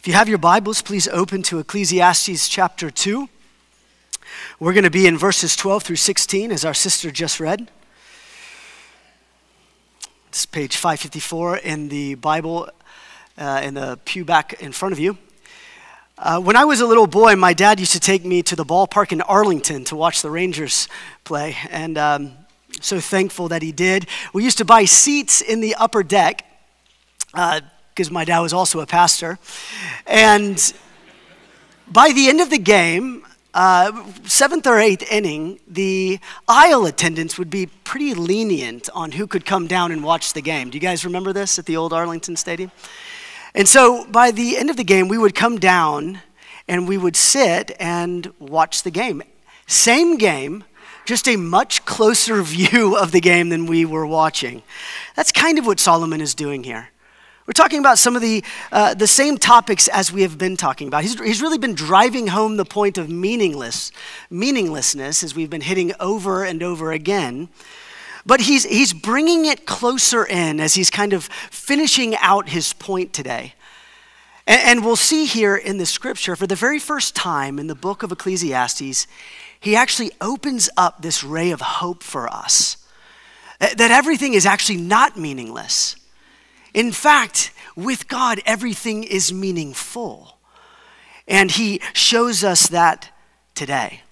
If you have your Bibles, please open to Ecclesiastes chapter 2. We're going to be in verses 12 through 16, as our sister just read. It's page 554 in the Bible uh, in the pew back in front of you. Uh, when I was a little boy, my dad used to take me to the ballpark in Arlington to watch the Rangers play, and um, so thankful that he did. We used to buy seats in the upper deck. Uh, because my dad was also a pastor. And by the end of the game, uh, seventh or eighth inning, the aisle attendants would be pretty lenient on who could come down and watch the game. Do you guys remember this at the old Arlington Stadium? And so by the end of the game, we would come down and we would sit and watch the game. Same game, just a much closer view of the game than we were watching. That's kind of what Solomon is doing here. We're talking about some of the, uh, the same topics as we have been talking about. He's, he's really been driving home the point of meaningless, meaninglessness as we've been hitting over and over again. But he's, he's bringing it closer in as he's kind of finishing out his point today. And, and we'll see here in the scripture, for the very first time in the book of Ecclesiastes, he actually opens up this ray of hope for us that everything is actually not meaningless in fact, with God, everything is meaningful. And He shows us that today.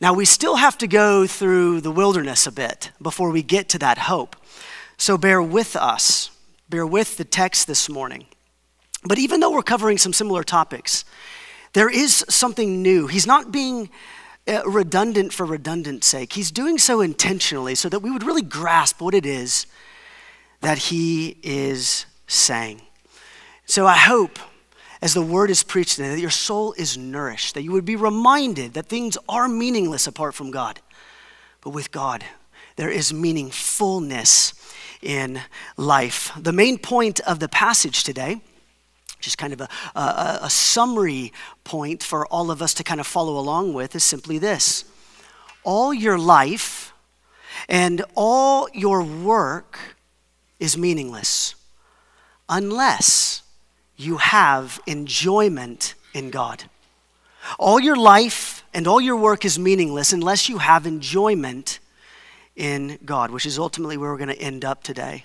Now, we still have to go through the wilderness a bit before we get to that hope. So bear with us, bear with the text this morning. But even though we're covering some similar topics, there is something new. He's not being uh, redundant for redundant sake. He's doing so intentionally so that we would really grasp what it is that he is saying. So I hope as the word is preached today that your soul is nourished, that you would be reminded that things are meaningless apart from God. But with God, there is meaningfulness in life. The main point of the passage today, just kind of a, a, a summary point for all of us to kind of follow along with, is simply this all your life and all your work is meaningless unless you have enjoyment in God. All your life and all your work is meaningless unless you have enjoyment in God, which is ultimately where we're going to end up today.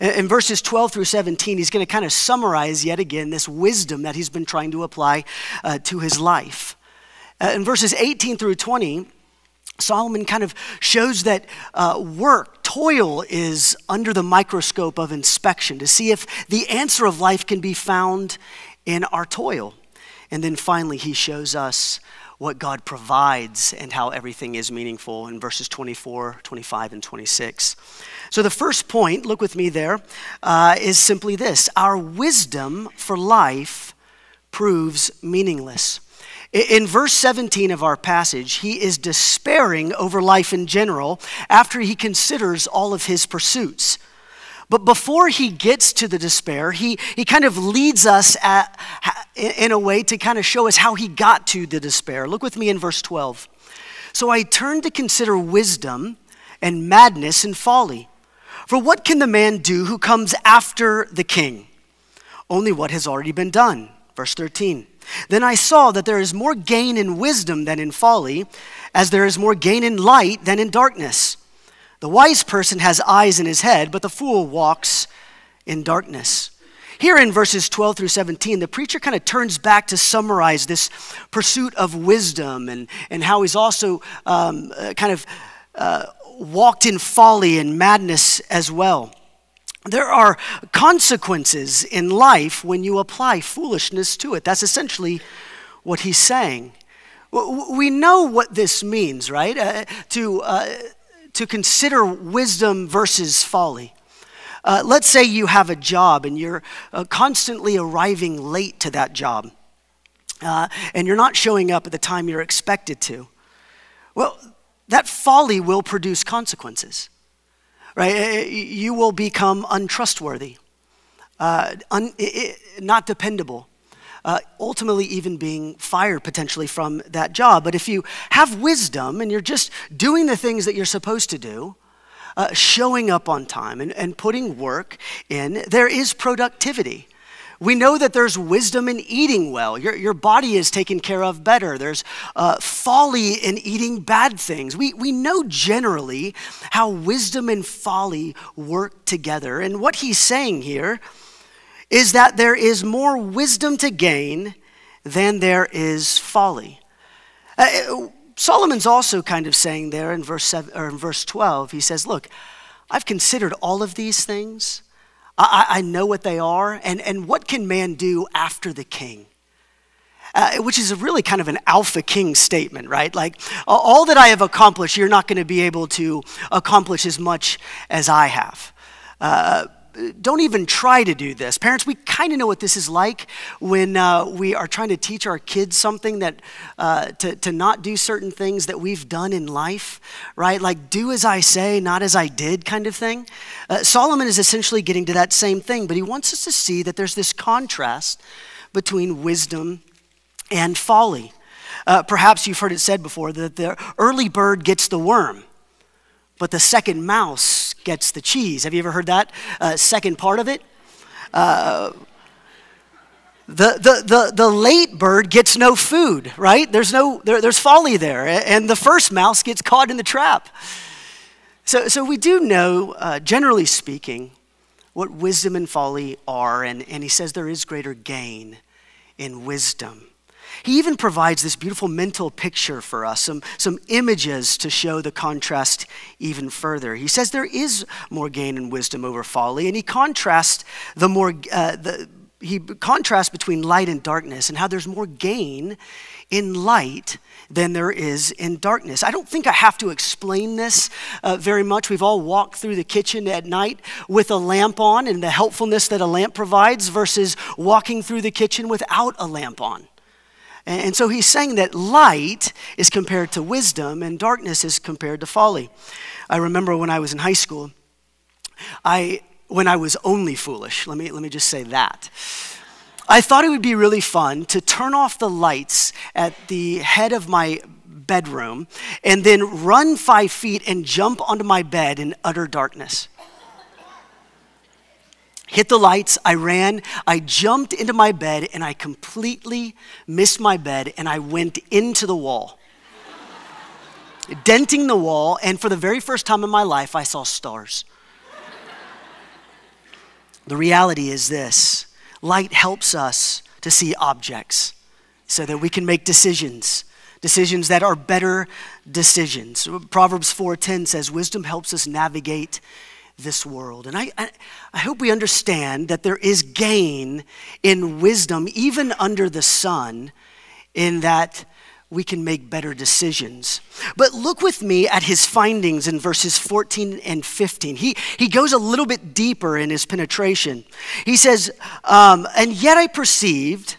In verses 12 through 17, he's going to kind of summarize yet again this wisdom that he's been trying to apply uh, to his life. Uh, in verses 18 through 20, Solomon kind of shows that uh, work, toil, is under the microscope of inspection to see if the answer of life can be found in our toil. And then finally, he shows us what God provides and how everything is meaningful in verses 24, 25, and 26. So, the first point, look with me there, uh, is simply this our wisdom for life proves meaningless. In verse 17 of our passage, he is despairing over life in general after he considers all of his pursuits. But before he gets to the despair, he, he kind of leads us at, in a way to kind of show us how he got to the despair. Look with me in verse 12. So I turned to consider wisdom and madness and folly. For what can the man do who comes after the king? Only what has already been done. Verse 13. Then I saw that there is more gain in wisdom than in folly, as there is more gain in light than in darkness. The wise person has eyes in his head, but the fool walks in darkness. Here in verses 12 through 17, the preacher kind of turns back to summarize this pursuit of wisdom and, and how he's also um, uh, kind of uh, walked in folly and madness as well. There are consequences in life when you apply foolishness to it. That's essentially what he's saying. We know what this means, right? Uh, to, uh, to consider wisdom versus folly. Uh, let's say you have a job and you're uh, constantly arriving late to that job, uh, and you're not showing up at the time you're expected to. Well, that folly will produce consequences right? Eh, eh, you will become untrustworthy, uh, un, not dependable. Uh, ultimately, even being fired potentially from that job. But if you have wisdom and you're just doing the things that you're supposed to do, uh, showing up on time and, and putting work in, there is productivity. We know that there's wisdom in eating well. Your, your body is taken care of better. There's uh, folly in eating bad things. We, we know generally how wisdom and folly work together. And what he's saying here is that there is more wisdom to gain than there is folly. Uh, Solomon's also kind of saying there in verse, seven, or in verse 12, he says, Look, I've considered all of these things. I, I know what they are. And, and what can man do after the king? Uh, which is really kind of an alpha king statement, right? Like, all that I have accomplished, you're not going to be able to accomplish as much as I have. Uh, don't even try to do this. Parents, we kind of know what this is like when uh, we are trying to teach our kids something that uh, to, to not do certain things that we've done in life, right? Like do as I say, not as I did kind of thing. Uh, Solomon is essentially getting to that same thing, but he wants us to see that there's this contrast between wisdom and folly. Uh, perhaps you've heard it said before that the early bird gets the worm but the second mouse gets the cheese. Have you ever heard that uh, second part of it? Uh, the, the, the, the late bird gets no food, right? There's, no, there, there's folly there, and the first mouse gets caught in the trap. So, so we do know, uh, generally speaking, what wisdom and folly are, and, and he says there is greater gain in wisdom. He even provides this beautiful mental picture for us, some, some images to show the contrast even further. He says there is more gain in wisdom over folly, and he contrasts the more uh, the, he contrasts between light and darkness and how there's more gain in light than there is in darkness. I don't think I have to explain this uh, very much. We've all walked through the kitchen at night with a lamp on and the helpfulness that a lamp provides versus walking through the kitchen without a lamp on. And so he's saying that light is compared to wisdom and darkness is compared to folly. I remember when I was in high school, I, when I was only foolish, let me, let me just say that. I thought it would be really fun to turn off the lights at the head of my bedroom and then run five feet and jump onto my bed in utter darkness hit the lights, I ran, I jumped into my bed, and I completely missed my bed and I went into the wall. Denting the wall, and for the very first time in my life, I saw stars. the reality is this light helps us to see objects so that we can make decisions decisions that are better decisions proverbs 4.10 says wisdom helps us navigate this world. And I, I, hope we understand that there is gain in wisdom, even under the sun, in that we can make better decisions. But look with me at his findings in verses 14 and 15. He, he goes a little bit deeper in his penetration. He says, um, And yet I perceived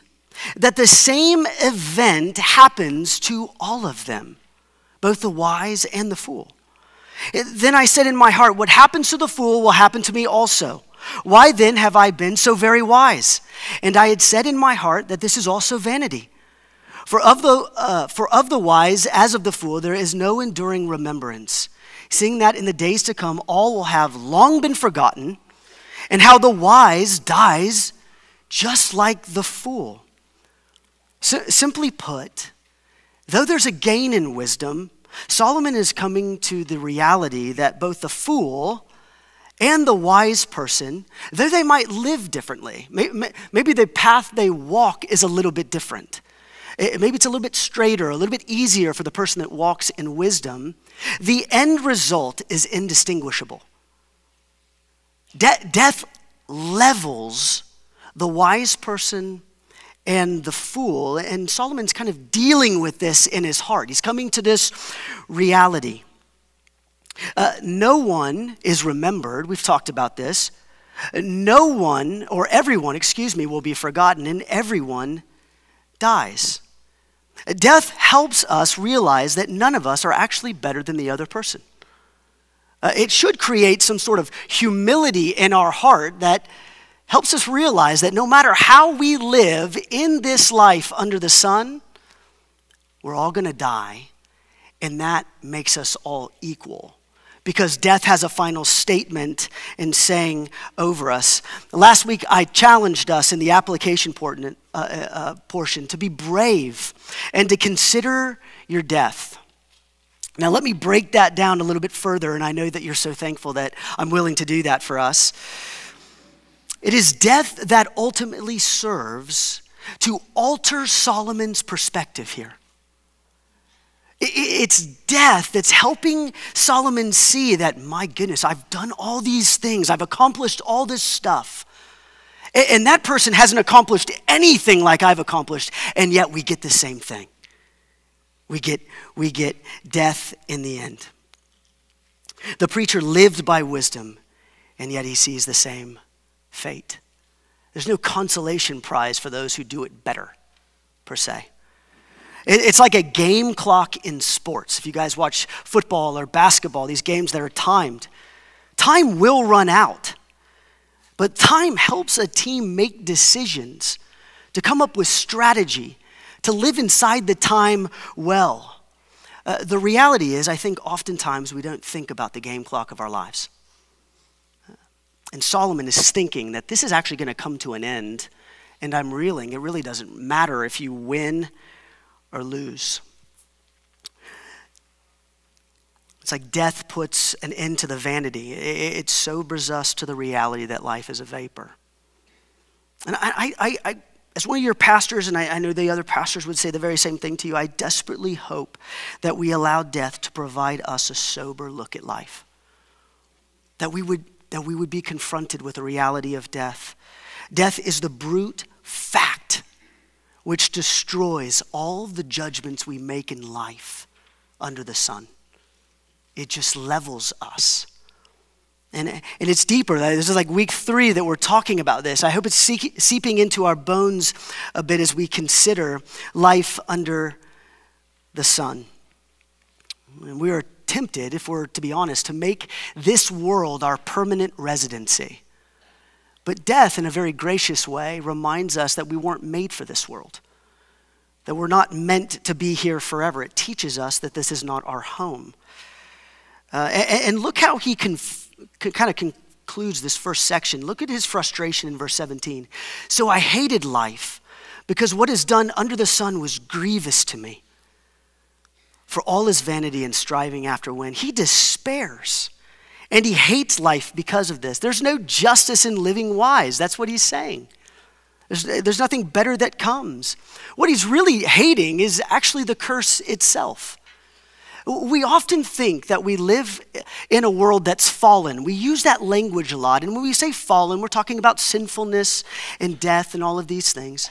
that the same event happens to all of them, both the wise and the fool. Then I said in my heart, What happens to the fool will happen to me also. Why then have I been so very wise? And I had said in my heart that this is also vanity. For of the, uh, for of the wise, as of the fool, there is no enduring remembrance, seeing that in the days to come all will have long been forgotten, and how the wise dies just like the fool. So, simply put, though there's a gain in wisdom, Solomon is coming to the reality that both the fool and the wise person, though they might live differently, maybe the path they walk is a little bit different. Eh, maybe it's a little bit straighter, a little bit easier for the person that walks in wisdom. The end result is indistinguishable. De- death levels the wise person and the fool. And Solomon's kind of dealing with this in his heart. He's coming to this reality. Uh, no one is remembered. We've talked about this. No one, or everyone, excuse me, will be forgotten, and everyone dies. Death helps us realize that none of us are actually better than the other person. Uh, it should create some sort of humility in our heart that helps us realize that no matter how we live in this life under the sun, we're all going to die, and that makes us all equal because death has a final statement in saying over us. Last week, I challenged us in the application portion, uh, uh, portion to be brave and to consider your death. Now, let me break that down a little bit further, and I know that you're so thankful that I'm willing to do that for us. It is death that ultimately serves to alter Solomon's perspective here. It's death that's helping Solomon see that, my goodness, I've done all these things, I've accomplished all this stuff. And that person hasn't accomplished anything like I've accomplished, and yet we get the same thing. We get, we get death in the end. The preacher lived by wisdom, and yet he sees the same fate. There's no consolation prize for those who do it better, per se. It's like a game clock in sports. If you guys watch football or basketball, these games that are timed, time will run out. But time helps a team make decisions, to come up with strategy, to live inside the time well. Uh, the reality is, I think oftentimes we don't think about the game clock of our lives. And Solomon is thinking that this is actually going to come to an end, and I'm reeling. It really doesn't matter if you win or lose. It's like death puts an end to the vanity. It sobers us to the reality that life is a vapor. And I, I, I as one of your pastors, and I, I, know the other pastors would say the very same thing to you, I desperately hope that we allow death to provide us a sober look at life. That we would that we would be confronted with the reality of death. Death is the brute fact which destroys all the judgments we make in life under the sun. It just levels us. And, and it's deeper. This is like week three that we're talking about this. I hope it's seeping into our bones a bit as we consider life under the sun. And we are tempted, if we're to be honest, to make this world our permanent residency. But death, in a very gracious way, reminds us that we weren't made for this world, that we're not meant to be here forever. It teaches us that this is not our home. Uh, and, and, look how he conf- kind of concludes this first section. Look at his frustration in verse 17. So I hated life because what is done under the sun was grievous to me for all his vanity and striving after win. He despairs and he hates life because of this. There's no justice in living wise. That's what he's saying. There's, there's nothing better that comes. What he's really hating is actually the curse itself. We often think that we live in a world that's fallen. We use that language a lot. And when we say fallen, we're talking about sinfulness and death and all of these things.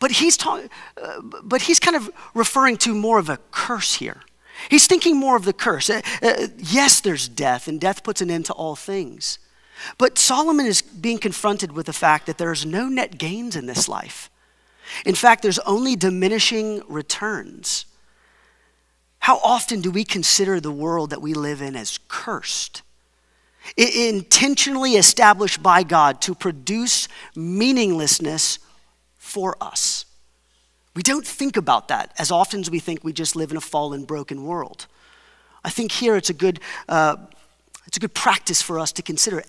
But he's, talk, uh, but he's kind of referring to more of a curse here. He's thinking more of the curse. Uh, uh, yes, there's death, and death puts an end to all things. But Solomon is being confronted with the fact that there's no net gains in this life. In fact, there's only diminishing returns. How often do we consider the world that we live in as cursed? intentionally established by God to produce meaninglessness for us. We don't think about that as often as we think we just live in a fallen, broken world. I think here it's a good, uh, it's a good practice for us to consider.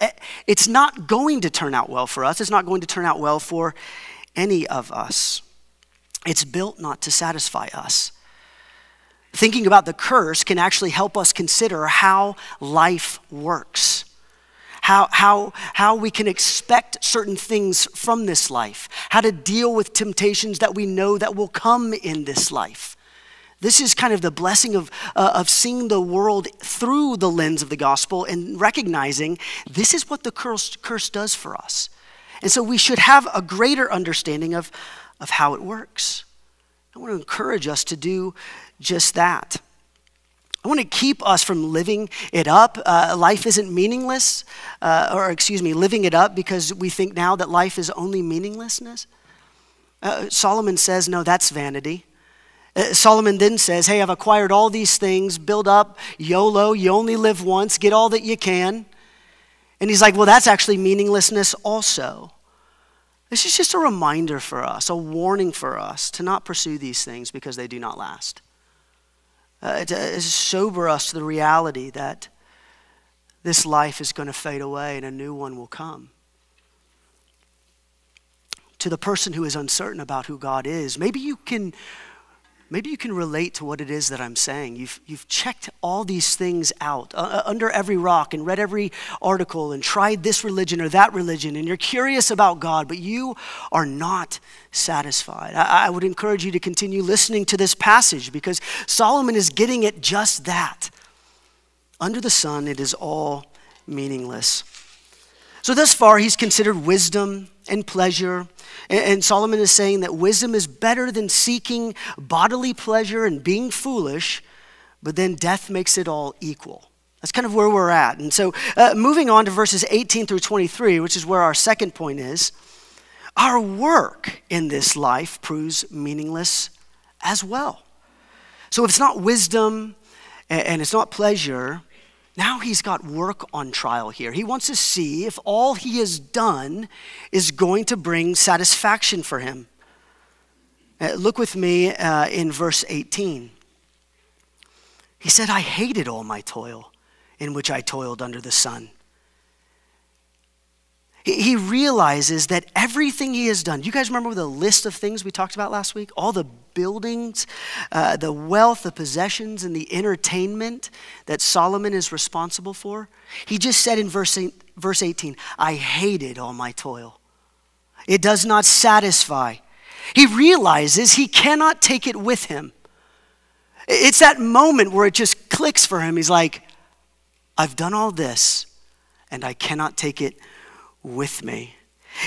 It's not going to turn out well for us. It's not going to turn out well for any of us. It's built not to satisfy us. Thinking about the curse can actually help us consider how life works how, how, how we can expect certain things from this life, how to deal with temptations that we know that will come in this life. This is kind of the blessing of, uh, of seeing the world through the lens of the gospel and recognizing this is what the curse, curse does for us. And so we should have a greater understanding of, of how it works. I want to encourage us to do just that. I want to keep us from living it up. Uh, life isn't meaningless, uh, or excuse me, living it up because we think now that life is only meaninglessness. Uh, Solomon says, no, that's vanity. Uh, Solomon then says, hey, I've acquired all these things, build up, YOLO, you only live once, get all that you can. And he's like, well, that's actually meaninglessness also. This is just a reminder for us, a warning for us to not pursue these things because they do not last uh, to sober us to the reality that this life is going to fade away and a new one will come. To the person who is uncertain about who God is, maybe you can maybe you can relate to what it is that I'm saying. You've, you've checked all these things out uh, uh, under every rock and read every article and tried this religion or that religion, and you're curious about God, but you are not satisfied. I, I would encourage you to continue listening to this passage because Solomon is getting at just that. Under the sun, it is all meaningless. So, thus far, he's considered wisdom and pleasure. And Solomon is saying that wisdom is better than seeking bodily pleasure and being foolish, but then death makes it all equal. That's kind of where we're at. And so, uh, moving on to verses 18 through 23, which is where our second point is, our work in this life proves meaningless as well. So, if it's not wisdom and it's not pleasure, now he's got work on trial here. He wants to see if all he has done is going to bring satisfaction for him. Uh, look with me uh, in verse 18. He said, I hated all my toil in which I toiled under the sun. He realizes that everything he has done, you guys remember the list of things we talked about last week? All the buildings, uh, the wealth, the possessions, and the entertainment that Solomon is responsible for? He just said in verse, verse 18, I hated all my toil. It does not satisfy. He realizes he cannot take it with him. It's that moment where it just clicks for him. He's like, I've done all this, and I cannot take it with me.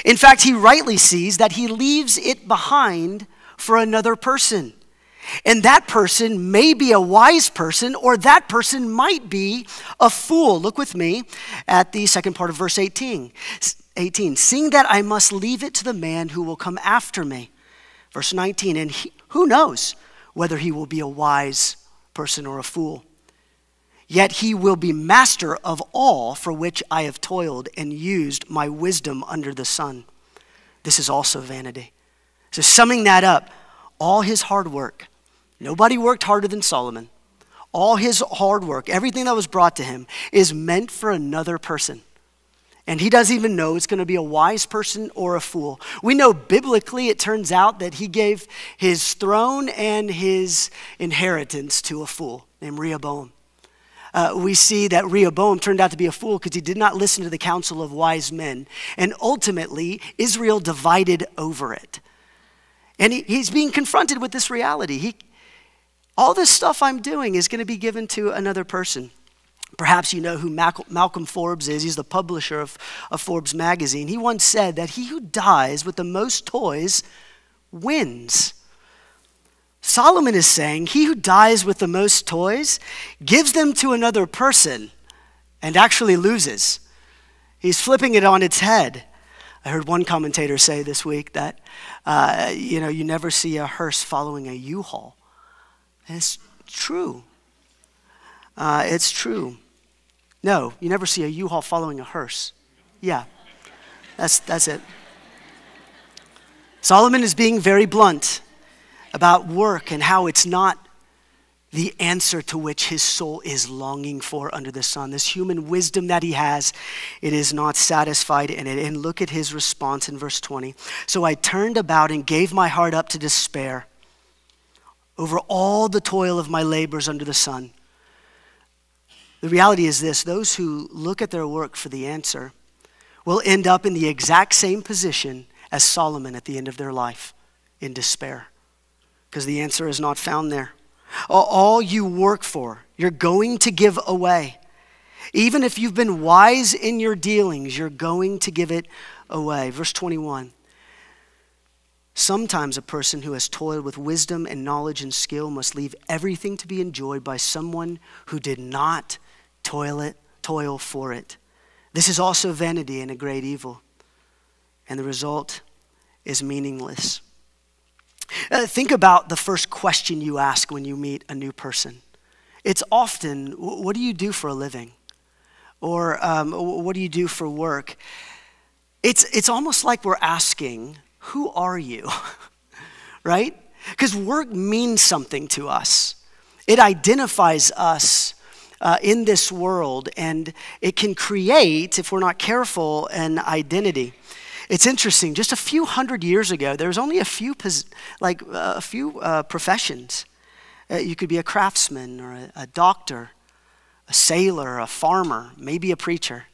In fact, he rightly sees that he leaves it behind for another person. And that person may be a wise person, or that person might be a fool. Look with me at the second part of verse 18. 18. Seeing that I must leave it to the man who will come after me. Verse 19. And he, who knows whether he will be a wise person or a fool? Yet he will be master of all for which I have toiled and used my wisdom under the sun. This is also vanity. So, summing that up, all his hard work, nobody worked harder than Solomon. All his hard work, everything that was brought to him, is meant for another person. And he doesn't even know it's going to be a wise person or a fool. We know biblically it turns out that he gave his throne and his inheritance to a fool named Rehoboam uh, we see that Rehoboam turned out to be a fool because he did not listen to the counsel of wise men. And ultimately, Israel divided over it. And he, he's being confronted with this reality. He, all this stuff I'm doing is going to be given to another person. Perhaps you know who Malcolm Forbes is. He's the publisher of, of Forbes magazine. He once said that he who dies with the most toys wins. Solomon is saying, He who dies with the most toys gives them to another person and actually loses. He's flipping it on its head. I heard one commentator say this week that, uh, you know, you never see a hearse following a U-Haul. it's true. Uh, it's true. No, you never see a U-Haul following a hearse. Yeah, that's, that's it. Solomon is being very blunt about work and how it's not the answer to which his soul is longing for under the sun. This human wisdom that he has, it is not satisfied in it. And look at his response in verse 20. So I turned about and gave my heart up to despair over all the toil of my labors under the sun. The reality is this those who look at their work for the answer will end up in the exact same position as Solomon at the end of their life in despair because the answer is not found there. All you work for, you're going to give away. Even if you've been wise in your dealings, you're going to give it away. Verse 21. Sometimes a person who has toiled with wisdom and knowledge and skill must leave everything to be enjoyed by someone who did not toil it, toil for it. This is also vanity and a great evil. And the result is meaningless. Uh, think about the first question you ask when you meet a new person. It's often, What do you do for a living? Or um, What do you do for work? It's, it's almost like we're asking, Who are you? right? Because work means something to us, it identifies us uh, in this world, and it can create, if we're not careful, an identity. It's interesting. Just a few hundred years ago, there was only a few, like uh, a few uh, professions. Uh, you could be a craftsman or a, a, doctor, a sailor, a farmer, maybe a preacher,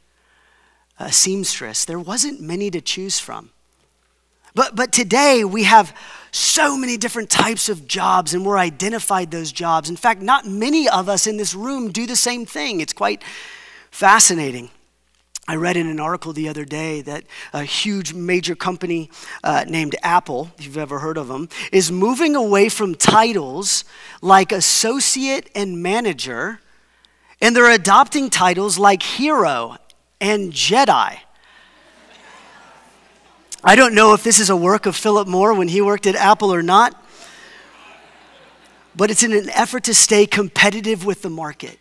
a seamstress. There wasn't many to choose from. But, but today we have so many different types of jobs and we're identified those jobs. In fact, not many of us in this room do the same thing. It's quite fascinating. I read in an article the other day that a huge major company uh, named Apple, if you've ever heard of them, is moving away from titles like associate and manager, and they're adopting titles like hero and Jedi. I don't know if this is a work of Philip Moore when he worked at Apple or not, but it's in an effort to stay competitive with the market,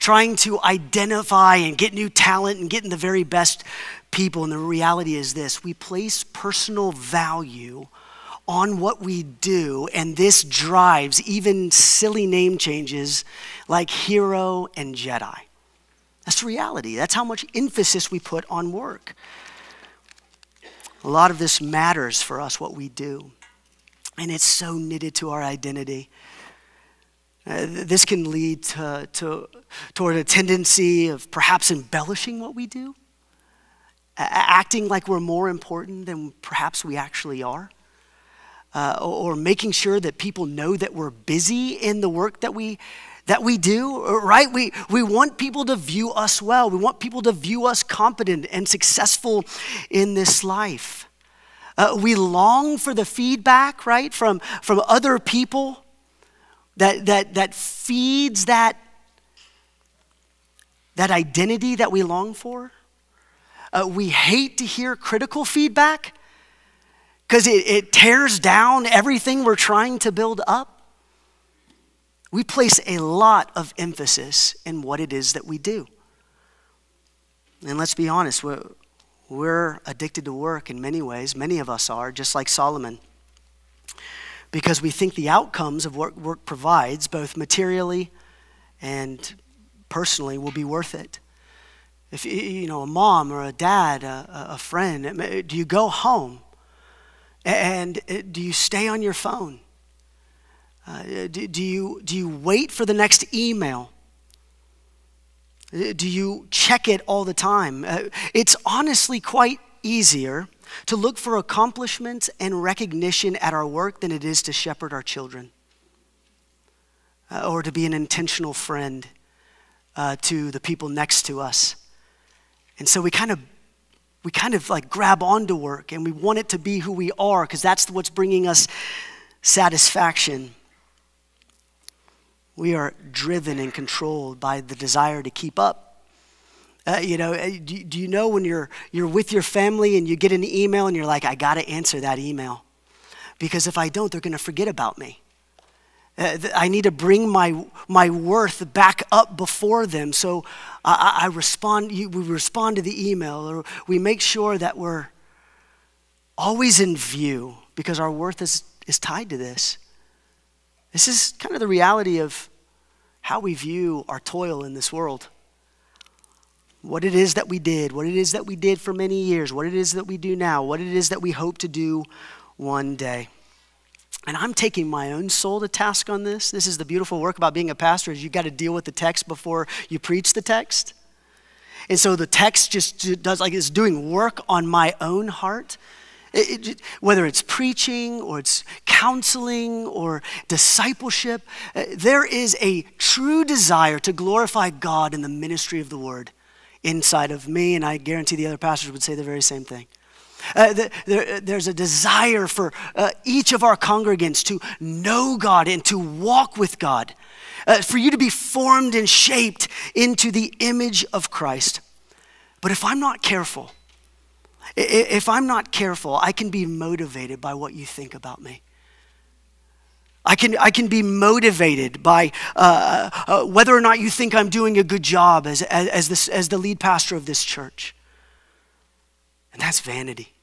trying to identify and get new talent and getting the very best people. And the reality is this we place personal value on what we do, and this drives even silly name changes like hero and Jedi. That's reality. That's how much emphasis we put on work. A lot of this matters for us, what we do. And it's so knitted to our identity. Uh, this can lead to, to, toward a tendency of perhaps embellishing what we do, acting like we're more important than perhaps we actually are. Uh, or, or making sure that people know that we're busy in the work that we that we do, right? We, we want people to view us well. We want people to view us competent and successful in this life. Uh, we long for the feedback, right, from, from other people that, that, that feeds that, that identity that we long for. Uh, we hate to hear critical feedback because it, it tears down everything we're trying to build up. We place a lot of emphasis in what it is that we do. And let's be honest, we're, we're addicted to work in many ways. Many of us are, just like Solomon. Because we think the outcomes of what work provides, both materially and personally, will be worth it. If you know a mom or a dad, a, a friend, do you go home and uh, do you stay on your phone? Uh, do, do, you, do you wait for the next email? Uh, do you check it all the time? Uh, it's honestly quite easier to look for accomplishments and recognition at our work than it is to shepherd our children uh, or to be an intentional friend uh, to the people next to us. And so we kind of we kind of like grab onto work and we want it to be who we are because that's what's bringing us satisfaction. We are driven and controlled by the desire to keep up. Uh, you know, uh, do, do you know when you're, you're with your family and you get an email and you're like, I got to answer that email? Because if I don't, they're going to forget about me. Uh, I need to bring my, my worth back up before them. So I, I respond, we respond to the email or we make sure that we're always in view because our worth is, is tied to this. This is kind of the reality of how we view our toil in this world. What it is that we did, what it is that we did for many years, what it is that we do now, what it is that we hope to do one day. And I'm taking my own soul to task on this. This is the beautiful work about being a pastor is you got to deal with the text before you preach the text. And so the text just does like it's doing work on my own heart. It, it, whether it's preaching or it's counseling or discipleship, uh, there is a true desire to glorify God in the ministry of the word inside of me, and I guarantee the other pastors would say the very same thing. Uh, the, there, there's a desire for uh, each of our congregants to know God and to walk with God, uh, for you to be formed and shaped into the image of Christ. But if I'm not careful, if I'm not careful, I can be motivated by what you think about me. I can, I can be motivated by uh, uh, whether or not you think I'm doing a good job as, as, as, this, as the lead pastor of this church. And that's vanity.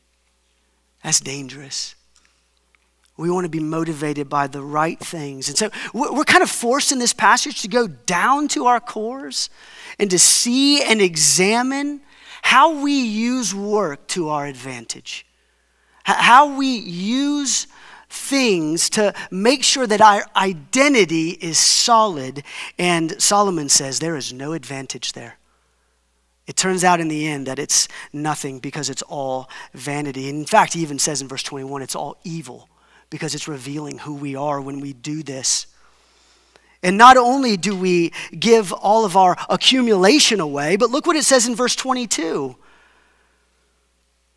That's dangerous. We want to be motivated by the right things. And so we're kind of forced in this passage to go down to our cores and to see and examine how we use work to our advantage, how we use things to make sure that our identity is solid. And Solomon says there is no advantage there. It turns out in the end that it's nothing because it's all vanity. In fact, he even says in verse 21 it's all evil because it's revealing who we are when we do this. And not only do we give all of our accumulation away, but look what it says in verse 22.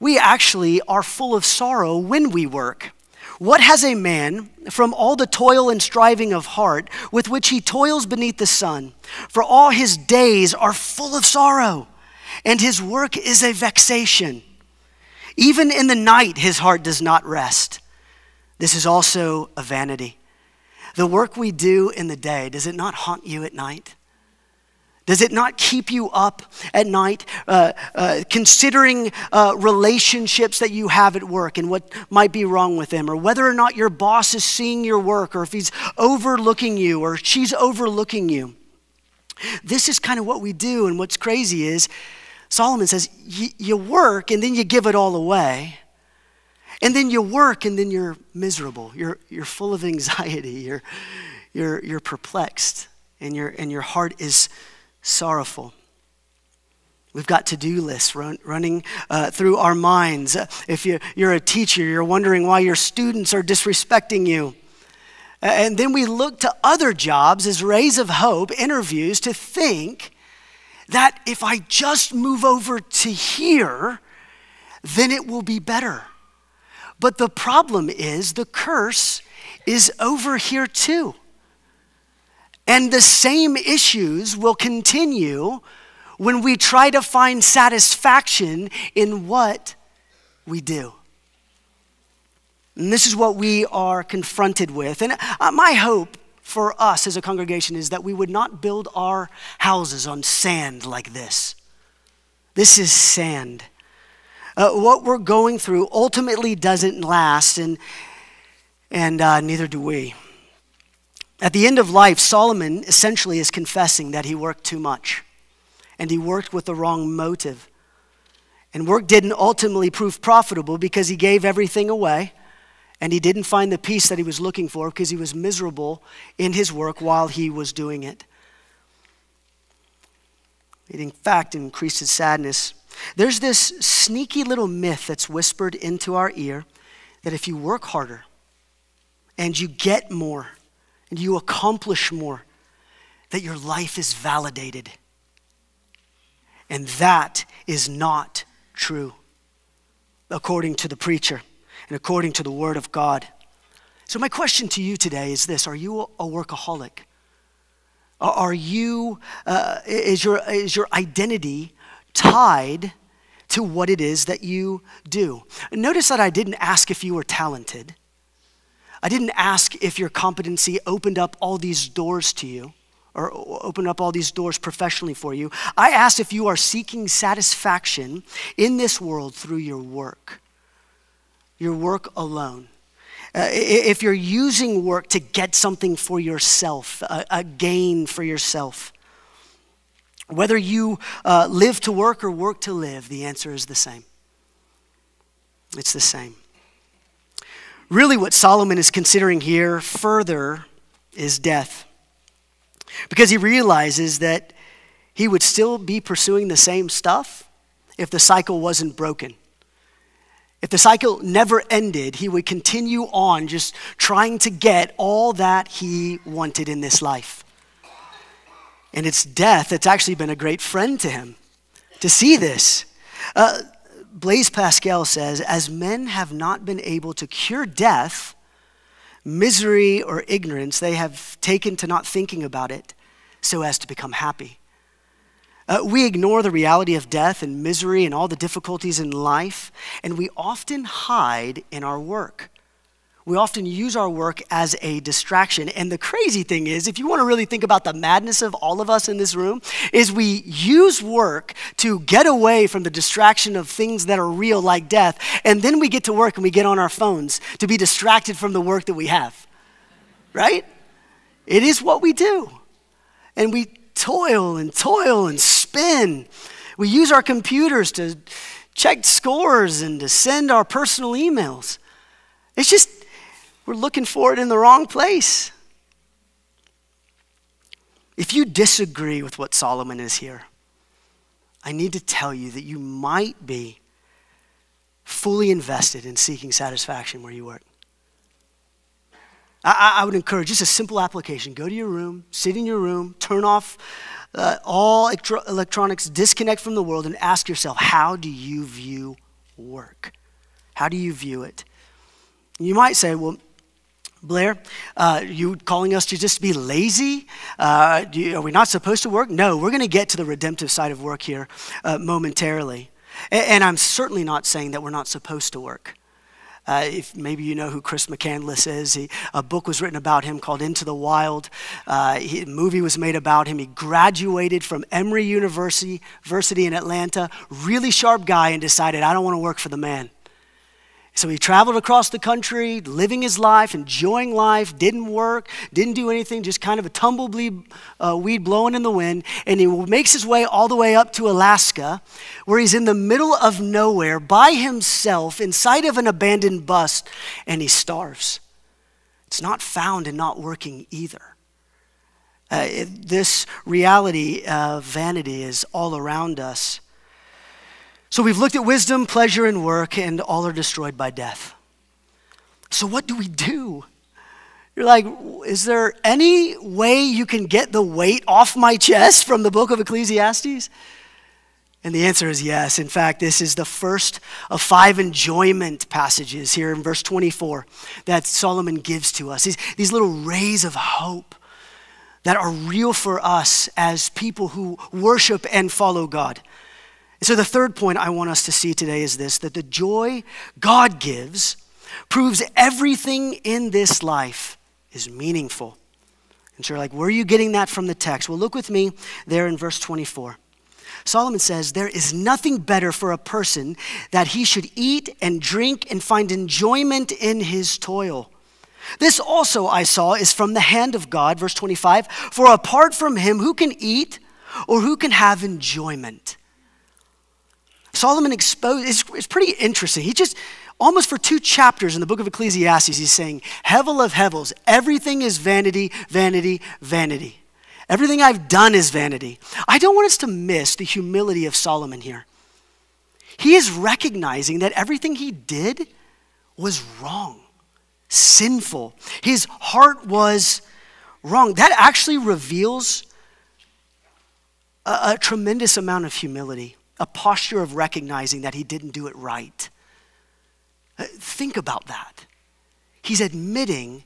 We actually are full of sorrow when we work. What has a man from all the toil and striving of heart with which he toils beneath the sun? For all his days are full of sorrow, and his work is a vexation. Even in the night, his heart does not rest. This is also a vanity. The work we do in the day, does it not haunt you at night? Does it not keep you up at night uh, uh, considering uh, relationships that you have at work and what might be wrong with them, or whether or not your boss is seeing your work, or if he's overlooking you or she's overlooking you? This is kind of what we do, and what's crazy is Solomon says you work and then you give it all away. And then you work and then you're miserable. You're, you're full of anxiety. You're, you're, you're perplexed and, your and your heart is sorrowful. We've got to do lists run, running uh, through our minds. Uh, if you're, you're a teacher, you're wondering why your students are disrespecting you. And then we look to other jobs as rays of hope, interviews, to think that if I just move over to here, then it will be better. But the problem is the curse is over here too. And the same issues will continue when we try to find satisfaction in what we do. And this is what we are confronted with. And uh, my hope for us as a congregation is that we would not build our houses on sand like this. This is sand uh, what we're going through ultimately doesn't last, and, and uh, neither do we. At the end of life, Solomon essentially is confessing that he worked too much and he worked with the wrong motive. And work didn't ultimately prove profitable because he gave everything away and he didn't find the peace that he was looking for because he was miserable in his work while he was doing it. It, in fact, increased his sadness. There's this sneaky little myth that's whispered into our ear that if you work harder and you get more and you accomplish more, that your life is validated. And that is not true, according to the preacher and according to the Word of God. So, my question to you today is this Are you a workaholic? Are you, uh, is, your, is your identity tied to what it is that you do. Notice that I didn't ask if you were talented. I didn't ask if your competency opened up all these doors to you or opened up all these doors professionally for you. I asked if you are seeking satisfaction in this world through your work, your work alone. Uh, if you're using work to get something for yourself, a, a gain for yourself. Whether you uh, live to work or work to live, the answer is the same. It's the same. Really, what Solomon is considering here further is death. Because he realizes that he would still be pursuing the same stuff if the cycle wasn't broken. If the cycle never ended, he would continue on just trying to get all that he wanted in this life and it's death that's actually been a great friend to him to see this. Uh, Blaise Pascal says, as men have not been able to cure death, misery, or ignorance, they have taken to not thinking about it so as to become happy. Uh, we ignore the reality of death and misery and all the difficulties in life, and we often hide in our work. We often use our work as a distraction. And the crazy thing is, if you want to really think about the madness of all of us in this room, is we use work to get away from the distraction of things that are real like death. And then we get to work and we get on our phones to be distracted from the work that we have. Right? It is what we do. And we toil and toil and spin. We use our computers to check scores and to send our personal emails. It's just we're looking for it in the wrong place. If you disagree with what Solomon is here, I need to tell you that you might be fully invested in seeking satisfaction where you work. I, I, would encourage just a simple application go to your room, sit in your room, turn off uh, all electro- electronics, disconnect from the world, and ask yourself how do you view work? How do you view it? You might say, well, Blair, uh, you calling us to just be lazy? Uh, you, are we not supposed to work? No, we're going to get to the redemptive side of work here uh, momentarily. And, and, I'm certainly not saying that we're not supposed to work. Uh, if maybe you know who Chris McCandless is, he, a book was written about him called Into the Wild. Uh, he, a movie was made about him. He graduated from Emory University, University in Atlanta, really sharp guy, and decided, I don't want to work for the man. So he traveled across the country, living his life, enjoying life, didn't work, didn't do anything, just kind of a tumbleweed uh, weed blowing in the wind. And he makes his way all the way up to Alaska, where he's in the middle of nowhere by himself inside of an abandoned bus, and he starves. It's not found and not working either. Uh, it, this reality of vanity is all around us. So we've looked at wisdom, pleasure, and work, and all are destroyed by death. So what do we do? You're like, is there any way you can get the weight off my chest from the book of Ecclesiastes? And the answer is yes. In fact, this is the first of five enjoyment passages here in verse 24 that Solomon gives to us. These, these little rays of hope that are real for us as people who worship and follow God. So, the third point I want us to see today is this that the joy God gives proves everything in this life is meaningful. And so, you're like, where are you getting that from the text? Well, look with me there in verse 24. Solomon says, There is nothing better for a person that he should eat and drink and find enjoyment in his toil. This also I saw is from the hand of God, verse 25. For apart from him, who can eat or who can have enjoyment? Solomon exposed, it's, it's pretty interesting. He just, almost for two chapters in the book of Ecclesiastes, he's saying, Hevel of Hevels, everything is vanity, vanity, vanity. Everything I've done is vanity. I don't want us to miss the humility of Solomon here. He is recognizing that everything he did was wrong, sinful. His heart was wrong. That actually reveals a, a tremendous amount of humility a posture of recognizing that he didn't do it right. Uh, think about that. He's admitting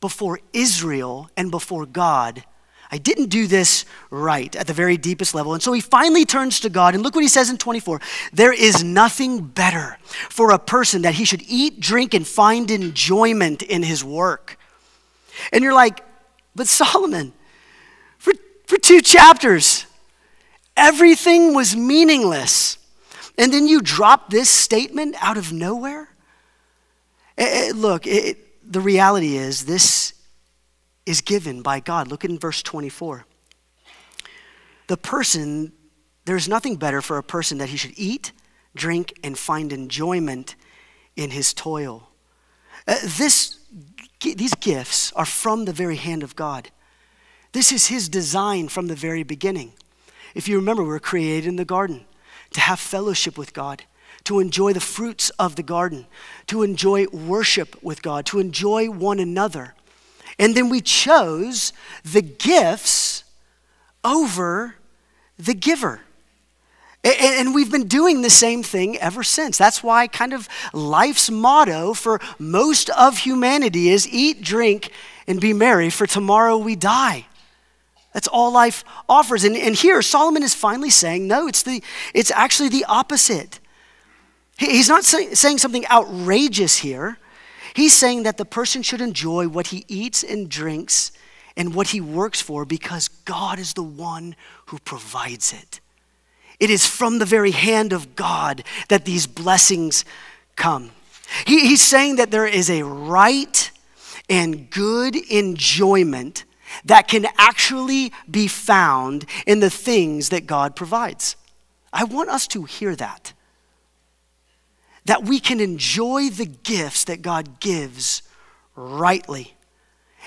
before Israel and before God, I didn't do this right at the very deepest level. And so he finally turns to God, and look what he says in 24 There is nothing better for a person that he should eat, drink, and find enjoyment in his work. And you're like, but Solomon, for, for two chapters, Everything was meaningless. And then you drop this statement out of nowhere? It, eh, it, eh, look, it, the reality is this is given by God. Look in verse 24. The person, there's nothing better for a person that he should eat, drink, and find enjoyment in his toil. Uh, this, these gifts are from the very hand of God. This is his design from the very beginning. If you remember, we were created in the garden to have fellowship with God, to enjoy the fruits of the garden, to enjoy worship with God, to enjoy one another. And then we chose the gifts over the giver. And we've been doing the same thing ever since. That's why, kind of, life's motto for most of humanity is eat, drink, and be merry, for tomorrow we die. That's all life offers. And, and here, Solomon is finally saying, no, it's, the, it's actually the opposite. He, he's not say, saying something outrageous here. He's saying that the person should enjoy what he eats and drinks and what he works for because God is the one who provides it. It is from the very hand of God that these blessings come. He, he's saying that there is a right and good enjoyment that can actually be found in the things that God provides. I want us to hear that. That we can enjoy the gifts that God gives rightly.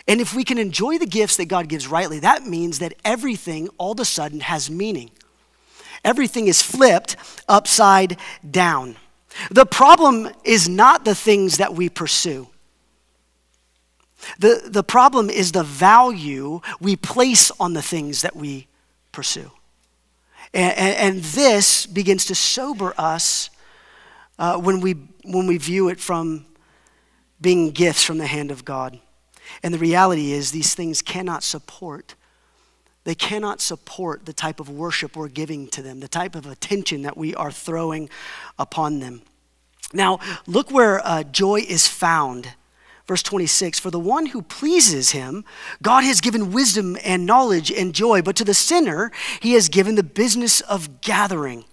And if we can enjoy the gifts that God gives rightly, that means that everything all of a sudden has meaning. Everything is flipped upside down. The problem is not the things that we pursue. The, the problem is the value we place on the things that we pursue. And, and, and this begins to sober us uh, when, we, when we view it from being gifts from the hand of God. And the reality is, these things cannot support. They cannot support the type of worship we're giving to them, the type of attention that we are throwing upon them. Now, look where uh, joy is found Verse 26 For the one who pleases him, God has given wisdom and knowledge and joy, but to the sinner, he has given the business of gathering.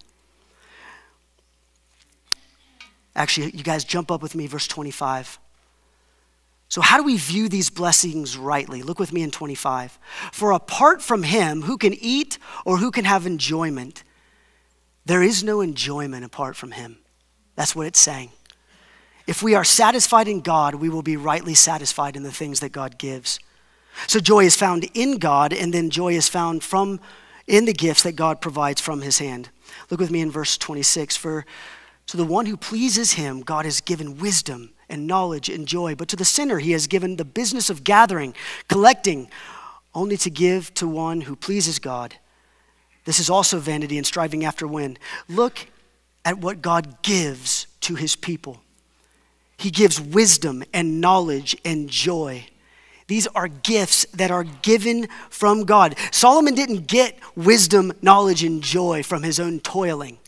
Actually, you guys jump up with me, verse 25. So, how do we view these blessings rightly? Look with me in 25. For apart from him, who can eat or who can have enjoyment? There is no enjoyment apart from him. That's what it's saying. If we are satisfied in God, we will be rightly satisfied in the things that God gives. So joy is found in God, and then joy is found from in the gifts that God provides from his hand. Look with me in verse 26. For to the one who pleases him, God has given wisdom and knowledge and joy. But to the sinner, he has given the business of gathering, collecting, only to give to one who pleases God. This is also vanity and striving after wind. Look at what God gives to his people. He gives wisdom and knowledge and joy. These are gifts that are given from God. Solomon didn't get wisdom, knowledge, and joy from his own toiling,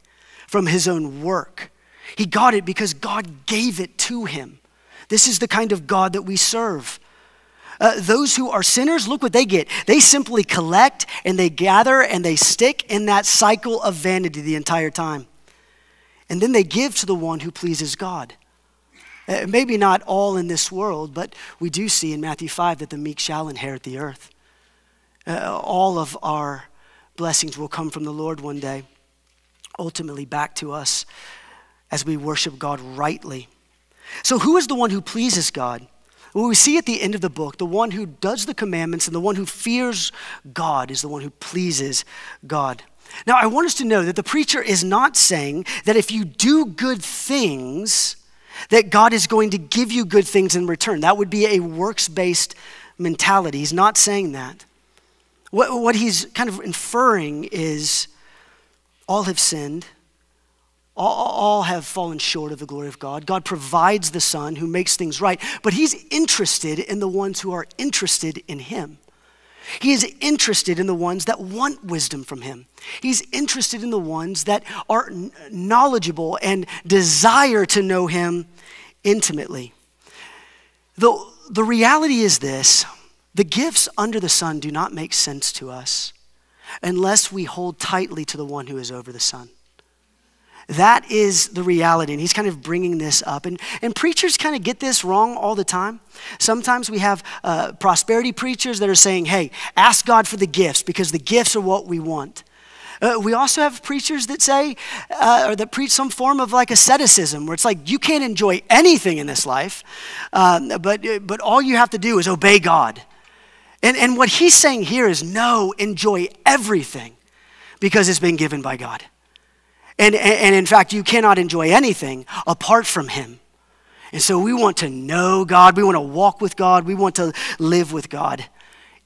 from his own work. He got it because God gave it to him. This is the kind of God that we serve. Uh, those who are sinners, look what they get. They simply collect and they gather and they stick in that cycle of vanity the entire time. And then they give to the one who pleases God. Uh, maybe not all in this world, but we do see in Matthew 5 that the meek shall inherit the earth. Uh, all of our blessings will come from the Lord one day, ultimately back to us as we worship God rightly. So, who is the one who pleases God? Well, we see at the end of the book, the one who does the commandments and the one who fears God is the one who pleases God. Now, I want us to know that the preacher is not saying that if you do good things, that God is going to give you good things in return. That would be a works based mentality. He's not saying that. What, what he's kind of inferring is all have sinned, all, all have fallen short of the glory of God. God provides the Son who makes things right, but he's interested in the ones who are interested in him. He is interested in the ones that want wisdom from him. He's interested in the ones that are knowledgeable and desire to know him intimately. The, the reality is this the gifts under the sun do not make sense to us unless we hold tightly to the one who is over the sun. That is the reality. And he's kind of bringing this up. And, and preachers kind of get this wrong all the time. Sometimes we have uh, prosperity preachers that are saying, hey, ask God for the gifts because the gifts are what we want. Uh, we also have preachers that say, uh, or that preach some form of like asceticism, where it's like you can't enjoy anything in this life, um, but, but all you have to do is obey God. And, and what he's saying here is no, enjoy everything because it's been given by God. And, and in fact, you cannot enjoy anything apart from Him. And so we want to know God. We want to walk with God. We want to live with God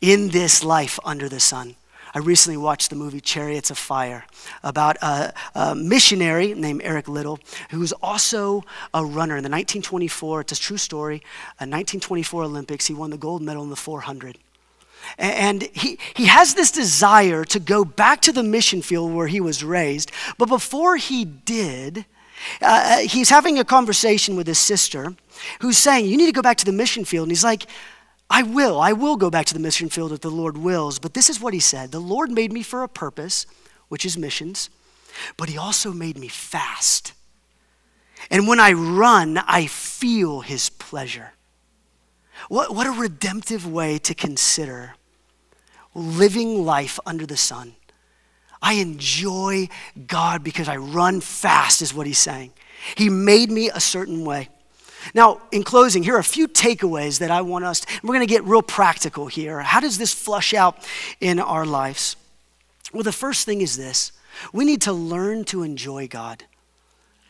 in this life under the sun. I recently watched the movie Chariots of Fire about a, a, missionary named Eric Liddell, who was also a runner in the 1924, it's a true story, a 1924 Olympics. He won the gold medal in the 400. And he, he has this desire to go back to the mission field where he was raised. But before he did, Uh, uh, he's having a conversation with his sister who's saying, You need to go back to the mission field. And he's like, I will. I will go back to the mission field if the Lord wills. But this is what he said The Lord made me for a purpose, which is missions, but he also made me fast. And when I run, I feel his pleasure. What, what a redemptive way to consider living life under the sun. I enjoy God because I run fast, is what he's saying. He made me a certain way. Now, in closing, here are a few takeaways that I want us to, we're going to get real practical here. How does this flush out in our lives? Well, the first thing is this we need to learn to enjoy God.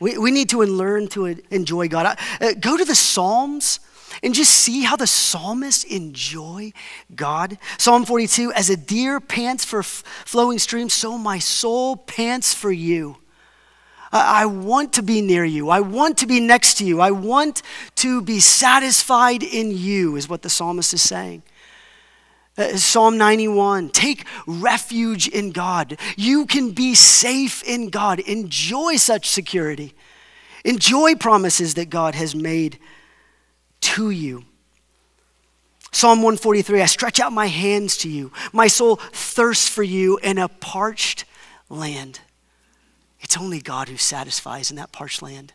We, we need to learn to enjoy God. Uh, go to the Psalms and just see how the psalmists enjoy God. Psalm 42 As a deer pants for f- flowing streams, so my soul pants for you. I want to be near you. I want to be next to you. I want to be satisfied in you, is what the psalmist is saying. Uh, Psalm 91 Take refuge in God. You can be safe in God. Enjoy such security. Enjoy promises that God has made to you. Psalm 143 I stretch out my hands to you. My soul thirsts for you in a parched land. It's only God who satisfies in that parched land.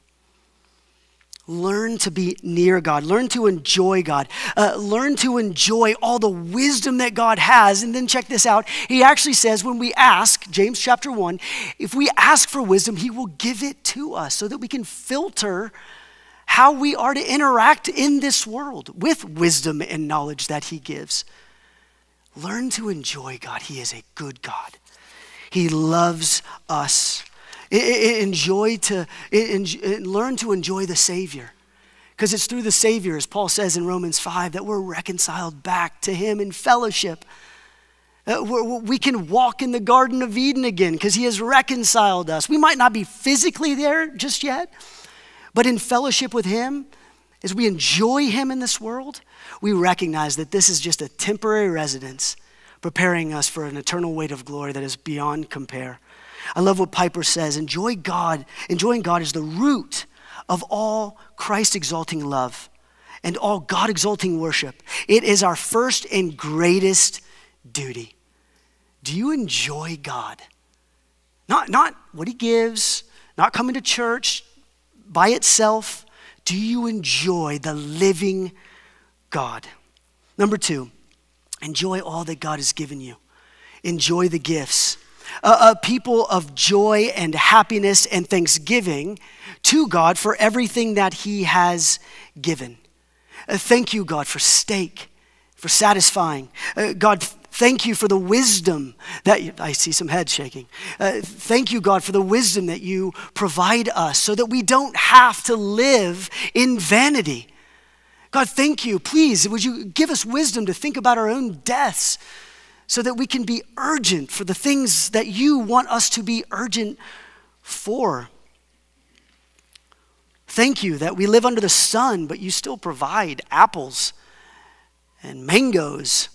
Learn to be near God. Learn to enjoy God. Uh, learn to enjoy all the wisdom that God has. And then check this out. He actually says, when we ask, James chapter 1, if we ask for wisdom, He will give it to us so that we can filter how we are to interact in this world with wisdom and knowledge that He gives. Learn to enjoy God. He is a good God, He loves us enjoy to learn to enjoy the Savior. Because it's through the Savior, as Paul says in Romans 5, that we're reconciled back to Him in fellowship. Uh, we can walk in the Garden of Eden again because He has reconciled us. We might not be physically there just yet, but in fellowship with Him, as we enjoy Him in this world, we recognize that this is just a temporary residence preparing us for an eternal weight of glory that is beyond compare. I love what Piper says enjoy God. Enjoying God is the root of all Christ exalting love and all God exalting worship. It is our first and greatest duty. Do you enjoy God? Not, not what He gives, not coming to church by itself. Do you enjoy the living God? Number two, enjoy all that God has given you. Enjoy the gifts a, a people of joy and happiness and thanksgiving to God for everything that He has given. Uh, thank you, God, for steak, for satisfying. Uh, God, thank you for the wisdom that you, I see some heads shaking. Uh, thank you, God, for the wisdom that you provide us so that we don't have to live in vanity. God, thank you. Please, would you give us wisdom to think about our own deaths so that we can be urgent for the things that you want us to be urgent for. Thank you that we live under the sun, but you still provide apples and mangoes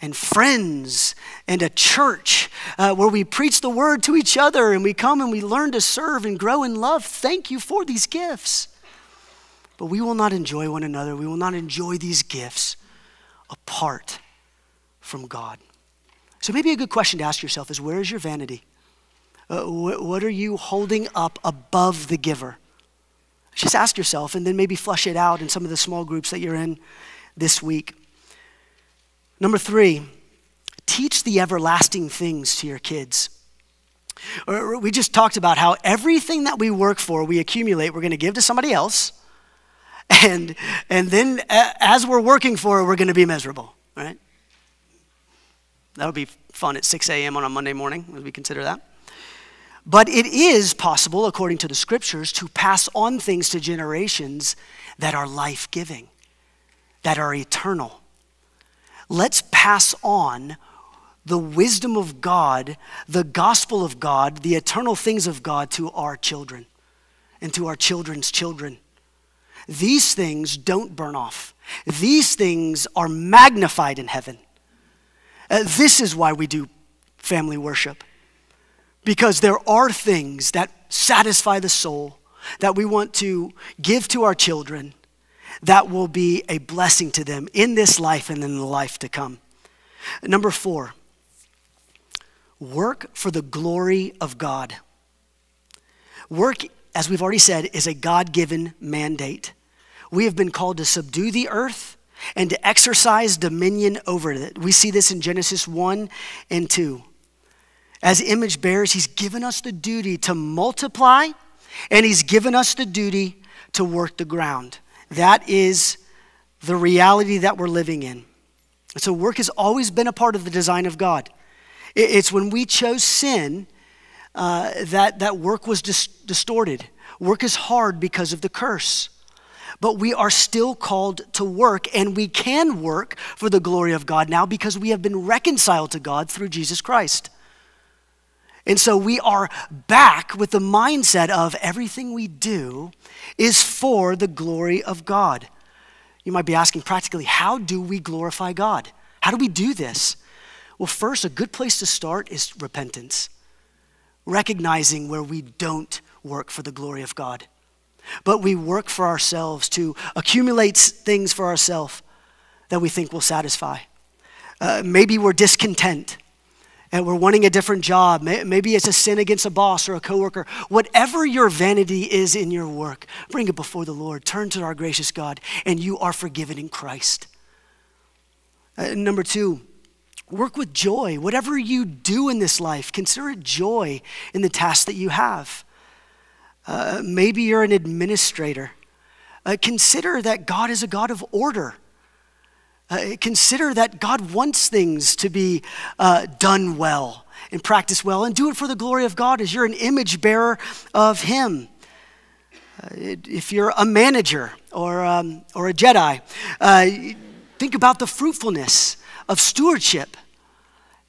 and friends and a church uh, where we preach the word to each other and we come and we learn to serve and grow in love. Thank you for these gifts. But we will not enjoy one another. We will not enjoy these gifts apart from God. So maybe a good question to ask yourself is where is your vanity? Uh, wh- what are you holding up above the giver? Just ask yourself and then maybe flush it out in some of the small groups that you're in this week. Number three, teach the everlasting things to your kids. We just talked about how everything that we work for, we accumulate, we're going to give to somebody else. And, and then as we're working for it, we're going to be miserable, right? That would be fun at 6 a.m. on a Monday morning, as we consider that. But it is possible, according to the scriptures, to pass on things to generations that are life giving, that are eternal. Let's pass on the wisdom of God, the gospel of God, the eternal things of God to our children and to our children's children. These things don't burn off, these things are magnified in heaven. Uh, this is why we do family worship. Because there are things that satisfy the soul, that we want to give to our children that will be a blessing to them in this life and in the life to come. Number four, work for the glory of God. Work, as we've already said, is a God given mandate. We have been called to subdue the earth and to exercise dominion over it. We see this in Genesis 1 and 2. As image bearers, He's given us the duty to multiply and He's given us the duty to work the ground. That is the reality that we're living in. So, work has always been a part of the design of God. It's when we chose sin uh, that, that work was dis- distorted. Work is hard because of the curse. But we are still called to work, and we can work for the glory of God now because we have been reconciled to God through Jesus Christ. And so we are back with the mindset of everything we do is for the glory of God. You might be asking practically, how do we glorify God? How do we do this? Well, first, a good place to start is repentance, recognizing where we don't work for the glory of God but we work for ourselves to accumulate things for ourselves that we think will satisfy. Uh, maybe we're discontent and we're wanting a different job. Maybe it's a sin against a boss or a coworker. Whatever your vanity is in your work, bring it before the Lord. Turn to our gracious God, and you are forgiven in Christ. Uh, number two, work with joy. Whatever you do in this life, consider it joy in the task that you have. Uh, maybe you're an administrator. Uh, consider that God is a God of order. Uh, consider that God wants things to be uh, done well and practiced well, and do it for the glory of God as you're an image bearer of Him. Uh, if you're a manager or, um, or a Jedi, uh, think about the fruitfulness of stewardship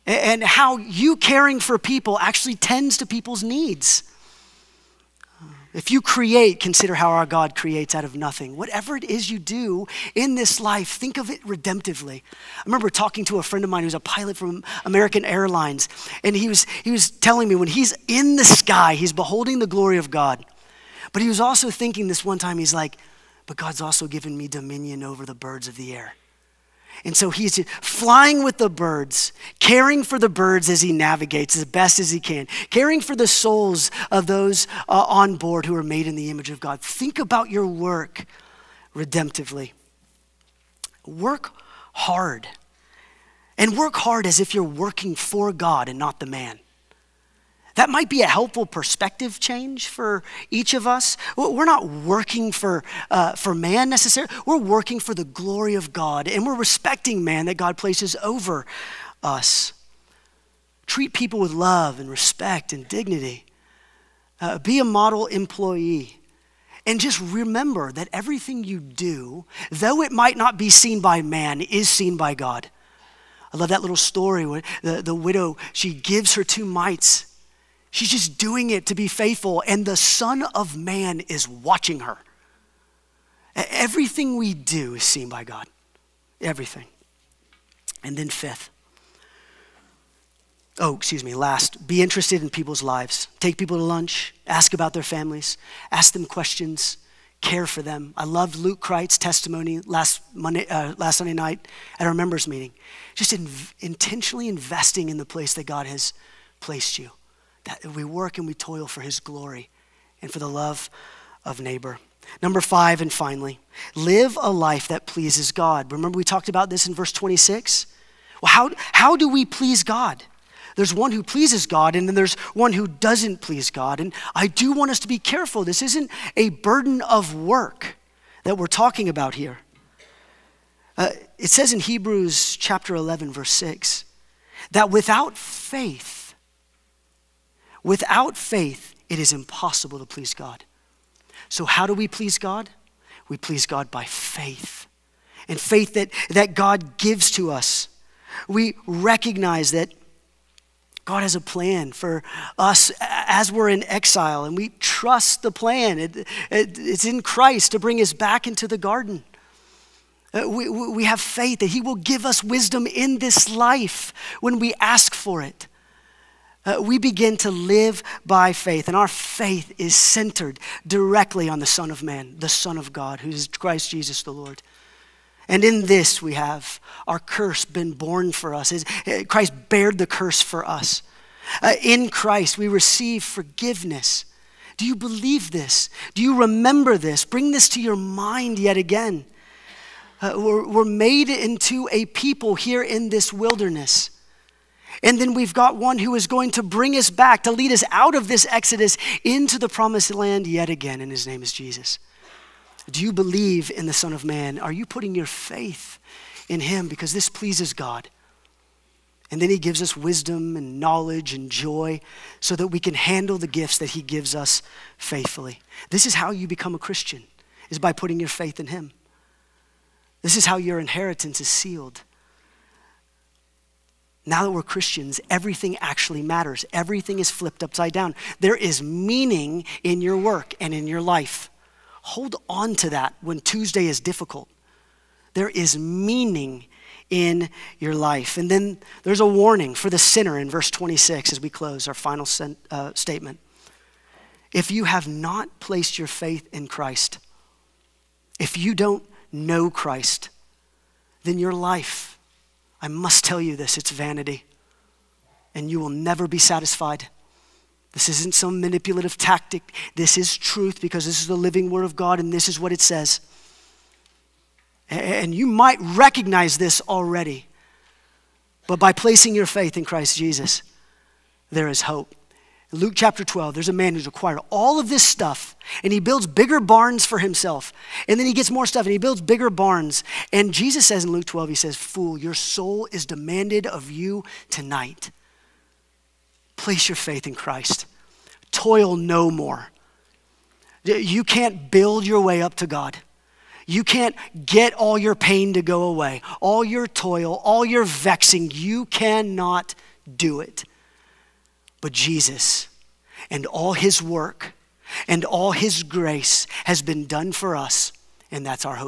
and how you caring for people actually tends to people's needs. If you create, consider how our God creates out of nothing. Whatever it is you do in this life, think of it redemptively. I remember talking to a friend of mine who's a pilot from American Airlines, and he was, he was telling me when he's in the sky, he's beholding the glory of God. But he was also thinking this one time, he's like, but God's also given me dominion over the birds of the air. And so he's flying with the birds, caring for the birds as he navigates as best as he can, caring for the souls of those uh, on board who are made in the image of God. Think about your work redemptively. Work hard. And work hard as if you're working for God and not the man. That might be a helpful perspective change for each of us. We're not working for, uh, for man necessarily, we're working for the glory of God, and we're respecting man that God places over us. Treat people with love and respect and dignity. Uh, be a model employee. And just remember that everything you do, though it might not be seen by man, is seen by God. I love that little story where the, the widow, she gives her two mites She's just doing it to be faithful, and the Son of Man is watching her. Everything we do is seen by God. Everything. And then, fifth, oh, excuse me, last, be interested in people's lives. Take people to lunch, ask about their families, ask them questions, care for them. I loved Luke Kreit's testimony last, Monday, uh, last Sunday night at our members' meeting. Just in, intentionally investing in the place that God has placed you that we work and we toil for his glory and for the love of neighbor. Number five, and finally, live a life that pleases God. Remember, we talked about this in verse 26? Well, how, how do we please God? There's one who pleases God, and then there's one who doesn't please God. And I do want us to be careful. This isn't a burden of work that we're talking about here. Uh, it says in Hebrews chapter 11, verse 6, that without faith, Without faith, it is impossible to please God. So, how do we please God? We please God by faith. And faith that, that God gives to us. We recognize that God has a plan for us as we're in exile, and we trust the plan. It, it, it's in Christ to bring us back into the garden. Uh, we, we have faith that He will give us wisdom in this life when we ask for it. Uh, we begin to live by faith, and our faith is centered directly on the Son of Man, the Son of God, who is Christ Jesus the Lord. And in this we have our curse been borne for us. Uh, Christ bared the curse for us. Uh, in Christ we receive forgiveness. Do you believe this? Do you remember this? Bring this to your mind yet again. Uh, we're, we're made into a people here in this wilderness. And then we've got one who is going to bring us back, to lead us out of this exodus into the promised land yet again, and his name is Jesus. Do you believe in the Son of Man? Are you putting your faith in him? Because this pleases God. And then he gives us wisdom and knowledge and joy so that we can handle the gifts that he gives us faithfully. This is how you become a Christian, is by putting your faith in him. This is how your inheritance is sealed. Now that we're Christians, everything actually matters. Everything is flipped upside down. There is meaning in your work and in your life. Hold on to that when Tuesday is difficult. There is meaning in your life. And then there's a warning for the sinner in verse 26 as we close our final sen- uh, statement. If you have not placed your faith in Christ, if you don't know Christ, then your life, I must tell you this, it's vanity. And you will never be satisfied. This isn't some manipulative tactic. This is truth because this is the living word of God and this is what it says. And you might recognize this already. But by placing your faith in Christ Jesus, there is hope. In Luke chapter 12, there's a man who's acquired all of this stuff and he builds bigger barns for himself. And then he gets more stuff and he builds bigger barns. And Jesus says in Luke 12, he says, Fool, your soul is demanded of you tonight. Place your faith in Christ. Toil no more. You can't build your way up to God. You can't get all your pain to go away, all your toil, all your vexing. You cannot do it. But Jesus and all his work and all his grace has been done for us, and that's our hope.